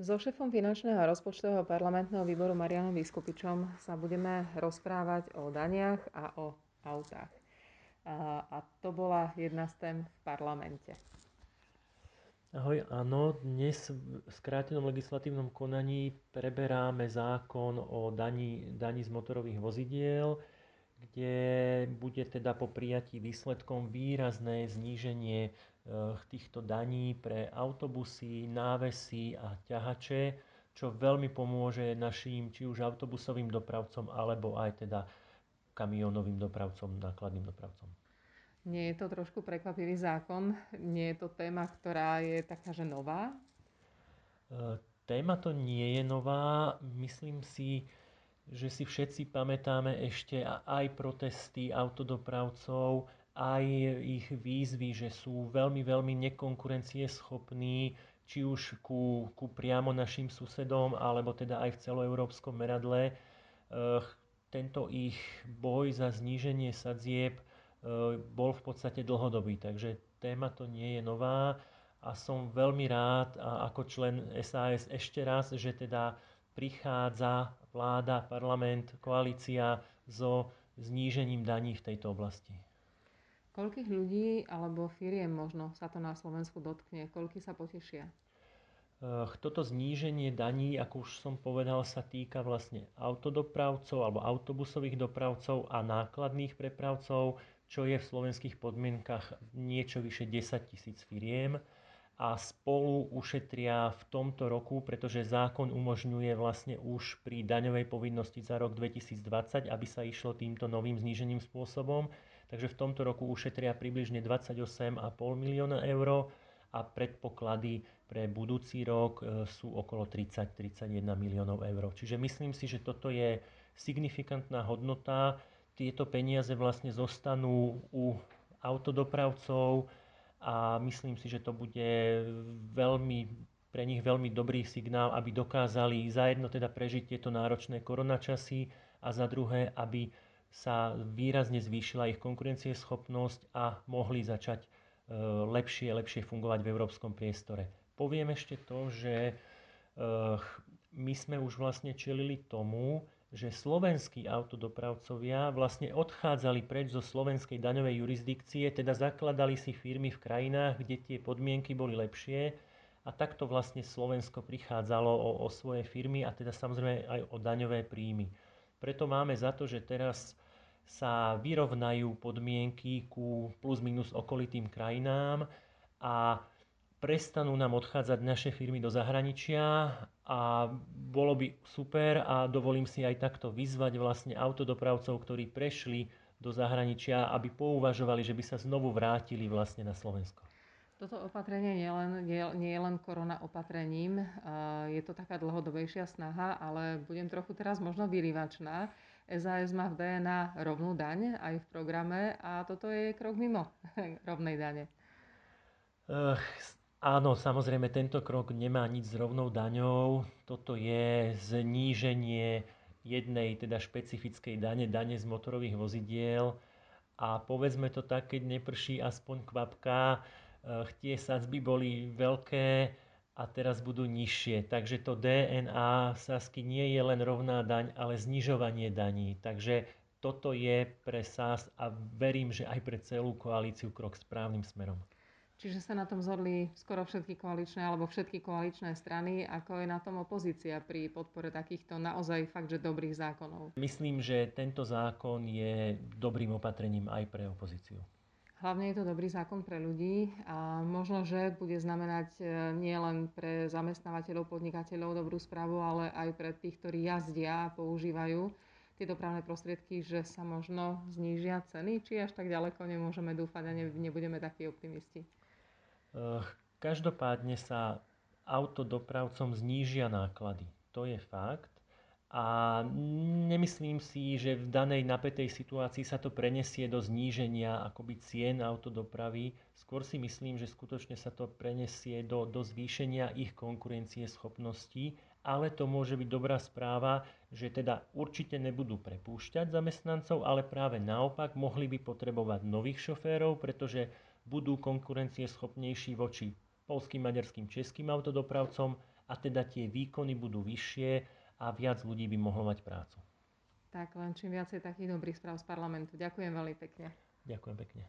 So šefom finančného a rozpočtového parlamentného výboru Marianom Vyskupičom sa budeme rozprávať o daniach a o autách. A, to bola jedna z tém v parlamente. Ahoj, áno, dnes v skrátenom legislatívnom konaní preberáme zákon o daní, daní z motorových vozidiel, kde bude teda po prijatí výsledkom výrazné zníženie týchto daní pre autobusy, návesy a ťahače, čo veľmi pomôže našim či už autobusovým dopravcom alebo aj teda kamionovým dopravcom, nákladným dopravcom. Nie je to trošku prekvapivý zákon? Nie je to téma, ktorá je taká, že nová? E, téma to nie je nová. Myslím si, že si všetci pamätáme ešte aj protesty autodopravcov, aj ich výzvy, že sú veľmi, veľmi nekonkurencieschopní, či už ku, ku priamo našim susedom, alebo teda aj v celoeurópskom meradle. E, tento ich boj za zníženie sadzieb E, bol v podstate dlhodobý. Takže téma to nie je nová a som veľmi rád a ako člen SAS ešte raz, že teda prichádza vláda, parlament, koalícia so znížením daní v tejto oblasti. Koľkých ľudí alebo firiem možno sa to na Slovensku dotkne? Koľky sa potešia? Toto zníženie daní, ako už som povedal, sa týka vlastne autodopravcov alebo autobusových dopravcov a nákladných prepravcov čo je v slovenských podmienkach niečo vyše 10 tisíc firiem a spolu ušetria v tomto roku, pretože zákon umožňuje vlastne už pri daňovej povinnosti za rok 2020, aby sa išlo týmto novým znížením spôsobom. Takže v tomto roku ušetria približne 28,5 milióna eur a predpoklady pre budúci rok e, sú okolo 30-31 miliónov eur. Čiže myslím si, že toto je signifikantná hodnota, tieto peniaze vlastne zostanú u autodopravcov a myslím si, že to bude veľmi, pre nich veľmi dobrý signál, aby dokázali za jedno teda prežiť tieto náročné koronačasy a za druhé, aby sa výrazne zvýšila ich konkurencieschopnosť a mohli začať e, lepšie, lepšie fungovať v európskom priestore. Poviem ešte to, že e, my sme už vlastne čelili tomu, že slovenskí autodopravcovia vlastne odchádzali preč zo slovenskej daňovej jurisdikcie, teda zakladali si firmy v krajinách, kde tie podmienky boli lepšie a takto vlastne Slovensko prichádzalo o, o svoje firmy a teda samozrejme aj o daňové príjmy. Preto máme za to, že teraz sa vyrovnajú podmienky ku plus minus okolitým krajinám a prestanú nám odchádzať naše firmy do zahraničia a bolo by super a dovolím si aj takto vyzvať vlastne autodopravcov, ktorí prešli do zahraničia, aby pouvažovali, že by sa znovu vrátili vlastne na Slovensko. Toto opatrenie nie, len, nie, nie je len korona opatrením, je to taká dlhodobejšia snaha, ale budem trochu teraz možno vyrývačná. SAS má v DNA rovnú daň aj v programe a toto je krok mimo rovnej dane. Áno, samozrejme, tento krok nemá nič s rovnou daňou. Toto je zníženie jednej teda špecifickej dane, dane z motorových vozidiel. A povedzme to tak, keď neprší aspoň kvapka, eh, tie sadzby boli veľké a teraz budú nižšie. Takže to DNA Sasky nie je len rovná daň, ale znižovanie daní. Takže toto je pre SAS a verím, že aj pre celú koalíciu krok správnym smerom. Čiže sa na tom zhodli skoro všetky koaličné alebo všetky koaličné strany, ako je na tom opozícia pri podpore takýchto naozaj fakt, že dobrých zákonov. Myslím, že tento zákon je dobrým opatrením aj pre opozíciu. Hlavne je to dobrý zákon pre ľudí a možno, že bude znamenať e, nielen pre zamestnávateľov, podnikateľov dobrú správu, ale aj pre tých, ktorí jazdia a používajú tieto právne prostriedky, že sa možno znížia ceny, či až tak ďaleko nemôžeme dúfať a nebudeme takí optimisti. Každopádne sa autodopravcom znížia náklady. To je fakt. A nemyslím si, že v danej napätej situácii sa to prenesie do zníženia akoby cien autodopravy. Skôr si myslím, že skutočne sa to prenesie do, do zvýšenia ich konkurencie schopností, ale to môže byť dobrá správa, že teda určite nebudú prepúšťať zamestnancov, ale práve naopak mohli by potrebovať nových šoférov, pretože budú konkurencieschopnejší voči polským, maďarským, českým autodopravcom a teda tie výkony budú vyššie a viac ľudí by mohlo mať prácu. Tak len čím viacej takých dobrých správ z parlamentu. Ďakujem veľmi pekne. Ďakujem pekne.